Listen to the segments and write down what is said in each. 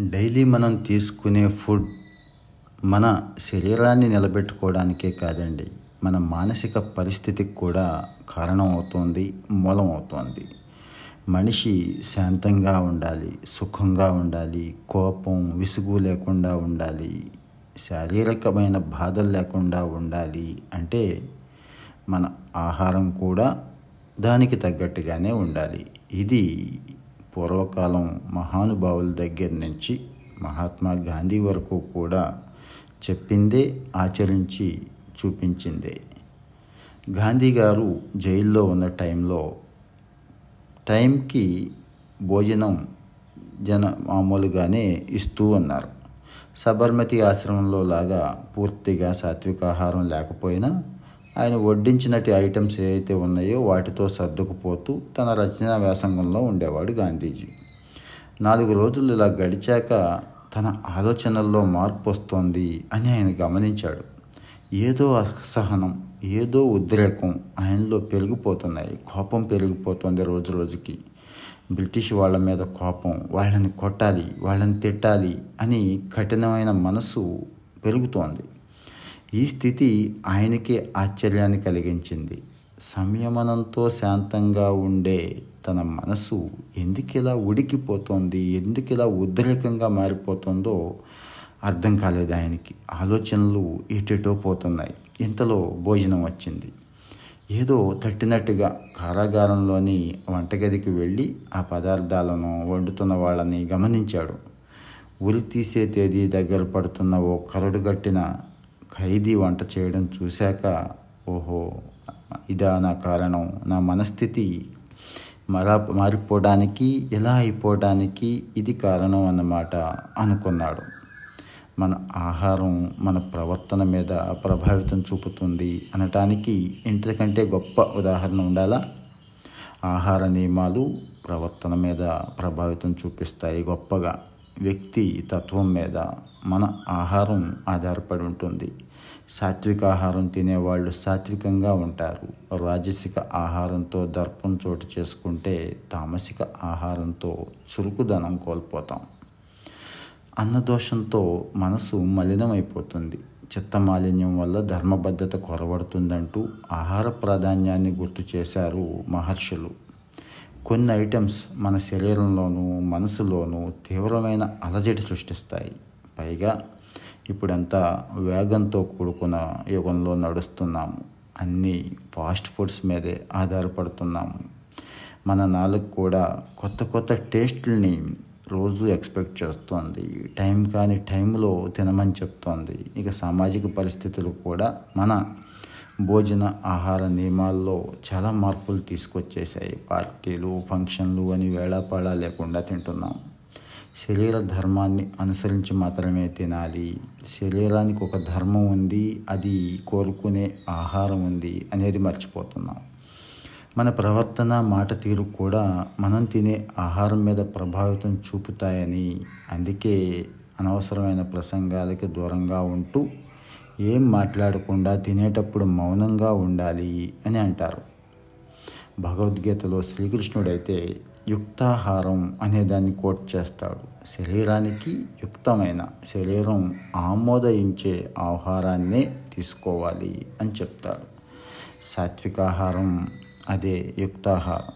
Daily మనం తీసుకునే food మన శరీరాన్ని నిలబెట్టుకోవడానికే కాదండి. మన మానసిక పరిస్థితికి కూడా కారణం అవుతోంది మూలం అవుతోంది. మనిషి శాంతంగా ఉండాలి సుఖంగా ఉండాలి కోపం విసుగు లేకుండా ఉండాలి శారీరకమైన బాధలు లేకుండా ఉండాలి అంటే మన ఆహారం కూడా దానికి తగ్గట్టుగానే ఉండాలి. ఇది పూర్వకాలం మహానుభావుల దగ్గర నుంచి మహాత్మా గాంధీ వరకు కూడా చెప్పిందే ఆచరించి చూపించిందే. గాంధీ గారు జైల్లో ఉన్న టైంలో టైంకి భోజనం జన మామూలుగానే ఇస్తూ ఉన్నారు. సబర్మతి ఆశ్రమంలో లాగా పూర్తిగా సాత్విక ఆహారం లేకపోయినా ఆయన వడ్డించినటి ఐటమ్స్ ఏవైతే ఉన్నాయో వాటితో సర్దుకుపోతూ తన రచనా వ్యాసంగంలో ఉండేవాడు గాంధీజీ. నాలుగు రోజులు ఇలా గడిచాక తన ఆలోచనల్లో మార్పు వస్తోంది అని ఆయన గమనించాడు. ఏదో అసహనం ఏదో ఉద్రేకం ఆయనలో పెరిగిపోతున్నాయి. కోపం పెరిగిపోతుంది రోజు రోజుకి. బ్రిటిష్ వాళ్ళ మీద కోపం వాళ్ళని కొట్టాలి వాళ్ళని తిట్టాలి అని కఠినమైన మనసు పెరుగుతోంది. ఈ స్థితి ఆయనకే ఆశ్చర్యాన్ని కలిగించింది. సంయమనంతో శాంతంగా ఉండే తన మనసు ఎందుకిలా ఉడికిపోతోంది ఎందుకిలా ఉద్రేకంగా మారిపోతుందో అర్థం కాలేదు ఆయనకి. ఆలోచనలు ఎటెటో పోతున్నాయి. ఇంతలో భోజనం వచ్చింది. ఏదో తట్టినట్టుగా కారాగారంలోని వంటగదికి వెళ్ళి ఆ పదార్థాలను వండుతున్న వాళ్ళని గమనించాడు. ఉరి తీసే తేదీ దగ్గర పడుతున్న ఓ కరడుగట్టిన ఖైదీ వంట చేయడం చూశాక ఓహో ఇదా నా కారణం. నా మనస్థితి మరా మారిపోవడానికి ఎలా అయిపోవడానికి ఇది కారణం అన్నమాట అనుకున్నాడు. మన ఆహారం మన ప్రవర్తన మీద ప్రభావితం చూపుతుంది అనటానికి ఇంటికంటే గొప్ప ఉదాహరణ ఉండాలా? ఆహార నియమాలు ప్రవర్తన మీద ప్రభావితం చూపిస్తాయి గొప్పగా. వ్యక్తి తత్వం మీద మన ఆహారం ఆధారపడి ఉంటుంది. సాత్విక ఆహారం తినేవాళ్ళు సాత్వికంగా ఉంటారు. రాజసిక ఆహారంతో దర్పం చోటు చేసుకుంటే తామసిక ఆహారంతో చురుకుదనం కోల్పోతాం. అన్నదోషంతో మనసు మలినమైపోతుంది. చిత్తమాలిన్యం వల్ల ధర్మబద్ధత కొరబడుతుందంటూ ఆహార ప్రాధాన్యాన్ని గుర్తు చేశారు మహర్షులు. కొన్ని ఐటమ్స్ మన శరీరంలోనూ మనసులోనూ తీవ్రమైన అలజడి సృష్టిస్తాయి. పైగా ఇప్పుడంతా వేగంతో కూడుకున్న యుగంలో నడుస్తున్నాము. అన్నీ ఫాస్ట్ ఫుడ్స్ మీదే ఆధారపడుతున్నాము. మన నాలుగు కూడా కొత్త కొత్త టేస్ట్లని రోజు ఎక్స్పెక్ట్ చేస్తోంది. టైం కాని టైంలో తినమని చెప్తోంది. ఇక సామాజిక పరిస్థితులు కూడా మన భోజన ఆహార నియమాల్లో చాలా మార్పులు తీసుకొచ్చేసాయి పార్టీలు ఫంక్షన్లు అని వేళాపాళ లేకుండా తింటున్నాం. శరీర ధర్మాన్ని అనుసరించి మాత్రమే తినాలి. శరీరానికి ఒక ధర్మం ఉంది అది కోరుకునే ఆహారం ఉంది అనేది మర్చిపోతున్నాం. మన ప్రవర్తన మాట తీరు కూడా మనం తినే ఆహారం మీద ప్రభావితం చూపుతాయని అందుకే అనవసరమైన ప్రసంగాలకి దూరంగా ఉంటూ ఏం మాట్లాడకుండా తినేటప్పుడు మౌనంగా ఉండాలి అని అంటారు. భగవద్గీతలో శ్రీకృష్ణుడైతే యుక్తాహారం అనే దాన్ని కోట్ చేస్తాడు. శరీరానికి యుక్తమైన శరీరం ఆమోదయించే ఆహారాన్నే తీసుకోవాలి అని చెప్తాడు. సాత్వికాహారం అదే యుక్తాహారం.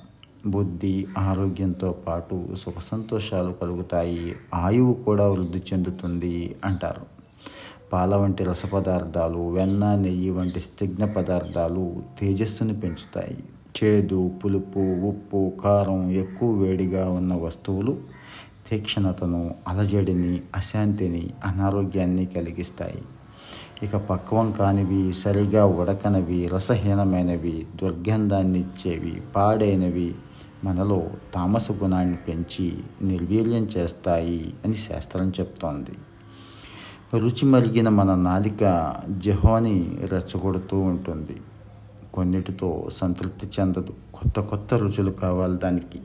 బుద్ధి ఆరోగ్యంతో పాటు సుఖ సంతోషాలు కలుగుతాయి ఆయువు కూడా వృద్ధి చెందుతుంది అంటారు. పాల వంటి రసపదార్థాలు వెన్న నెయ్యి వంటి స్నిగ్ధ పదార్థాలు తేజస్సుని పెంచుతాయి. చేదు పులుపు ఉప్పు కారం ఎక్కువ వేడిగా ఉన్న వస్తువులు తీక్షణతను అలజడిని అశాంతిని అనారోగ్యాన్ని కలిగిస్తాయి. ఇక పక్వం కానివి సరిగా ఉడకనవి రసహీనమైనవి దుర్గంధాన్ని ఇచ్చేవి పాడైనవి మనలో తామస గుణాన్ని పెంచి నిర్వీర్యం చేస్తాయి అని శాస్త్రం చెప్తోంది. రుచి మరిగిన మన నాలిక జహోని రెచ్చగొడుతూ ఉంటుంది. కొన్నిటితో సంతృప్తి చెందదు. కొత్త కొత్త రుచులు కావాలి దానికి.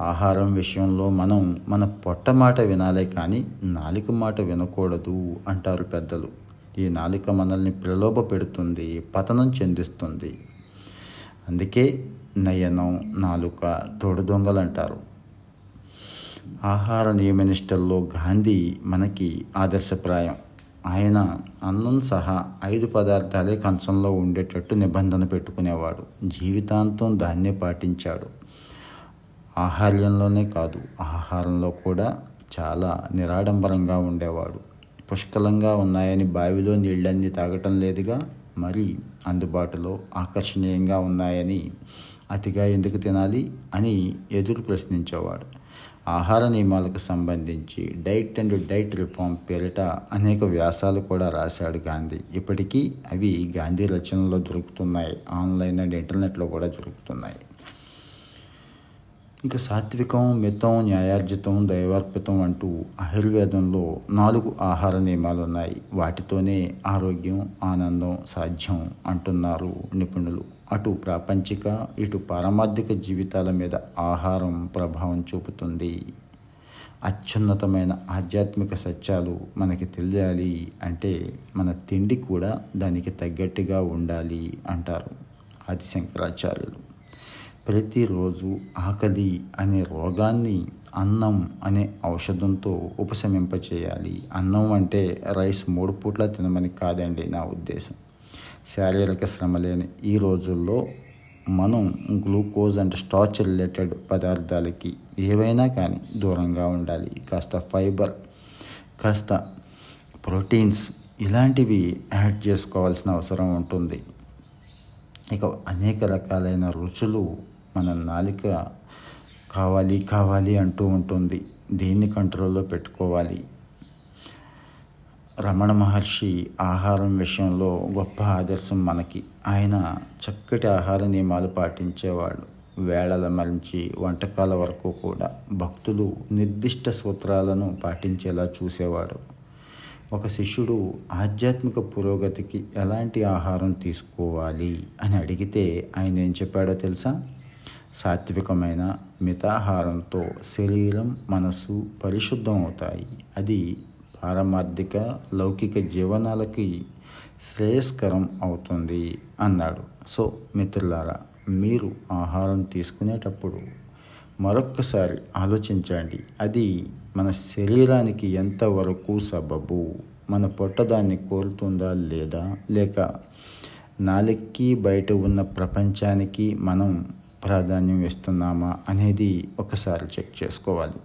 ఆహారం విషయంలో మనం మన పొట్ట మాట వినాలే కానీ నాలిక మాట వినకూడదు అంటారు పెద్దలు. ఈ నాలిక మనల్ని ప్రలోభ పెడుతుంది పతనం చెందిస్తుంది. అందుకే నయనం నాలుక తోడు దొంగలు అంటారు. ఆహార నియమనిష్టల్లో గాంధీ మనకి ఆదర్శప్రాయం. ఆయన అన్నం సహా ఐదు పదార్థాలే కంచంలో ఉండేటట్టు నిబంధన పెట్టుకునేవాడు. జీవితాంతం దాన్నే పాటించాడు. ఆహార్యంలోనే కాదు ఆహారంలో కూడా చాలా నిరాడంబరంగా ఉండేవాడు. పుష్కలంగా ఉన్నాయని బావిలో నీళ్ళన్నీ తాగటం లేదుగా? మరి అందుబాటులో ఆకర్షణీయంగా ఉన్నాయని అతిగా ఎందుకు తినాలి అని ఎదురు ప్రశ్నించేవాడు. ఆహార నియమాలకు సంబంధించి డైట్ అండ్ డైట్ రిఫార్మ్ పేరిట అనేక వ్యాసాలు కూడా రాశాడు గాంధీ. ఇప్పటికీ అవి గాంధీ రచనలో దొరుకుతున్నాయి. ఆన్లైన్ అండ్ ఇంటర్నెట్లో కూడా దొరుకుతున్నాయి. ఇక సాత్వికం మితం న్యాయార్జితం దైవార్పితం అంటూ ఆయుర్వేదంలో నాలుగు ఆహార నియమాలు ఉన్నాయి వాటితోనే ఆరోగ్యం ఆనందం సాధ్యం అంటున్నారు నిపుణులు. అటు ప్రాపంచిక ఇటు పారమార్థిక జీవితాల మీద ఆహారం ప్రభావం చూపుతుంది. అత్యున్నతమైన ఆధ్యాత్మిక సత్యాలు మనకి తెలియాలి అంటే మన తిండి కూడా దానికి తగ్గట్టుగా ఉండాలి అంటారు ఆదిశంకరాచార్యులు. ప్రతిరోజు ఆకలి అనే రోగాన్ని అన్నం అనే ఔషధంతో ఉపశమింపచేయాలి. అన్నం అంటే రైస్ మూడు పూట్ల తినమని కాదండి నా ఉద్దేశం. శారీరక శ్రమ లేని ఈ రోజుల్లో మనం గ్లూకోజ్ అండ్ స్టార్చ్ రిలేటెడ్ పదార్థాలకి ఏవైనా కానీ దూరంగా ఉండాలి. కాస్త ఫైబర్ కాస్త ప్రోటీన్స్ ఇలాంటివి యాడ్ చేసుకోవాల్సిన అవసరం ఉంటుంది. ఇక అనేక రకాలైన రుచులు మన నాలిక కావాలి కావాలి అంటూ ఉంటుంది. దేన్ని కంట్రోల్లో పెట్టుకోవాలి? రమణ మహర్షి ఆహారం విషయంలో గొప్ప ఆదర్శం మనకి. ఆయన చక్కటి ఆహార నియమాలు పాటించేవాడు. వేళల మరించి వంటకాల వరకు కూడా భక్తులు నిర్దిష్ట సూత్రాలను పాటించేలా చూసేవాడు. ఒక శిష్యుడు ఆధ్యాత్మిక పురోగతికి ఎలాంటి ఆహారం తీసుకోవాలి అని అడిగితే ఆయన ఏం చెప్పాడో తెలుసా? సాత్వికమైన మితాహారంతో శరీరం మనసు పరిశుద్ధం అవుతాయి అది పారమార్థిక లౌకిక జీవనాలకి శ్రేయస్కరం అవుతుంది అన్నాడు. సో మిత్రులారా మీరు ఆహారం తీసుకునేటప్పుడు మరొక్కసారి ఆలోచించండి. అది మన శరీరానికి ఎంతవరకు సబబు? మన పొట్ట దాన్ని కోరుతుందా లేదా? లేక నాలుగుకి బయట ఉన్న ప్రపంచానికి మనం ప్రాధాన్యం ఇస్తున్నామా అనేది ఒకసారి చెక్ చేసుకోవాలి.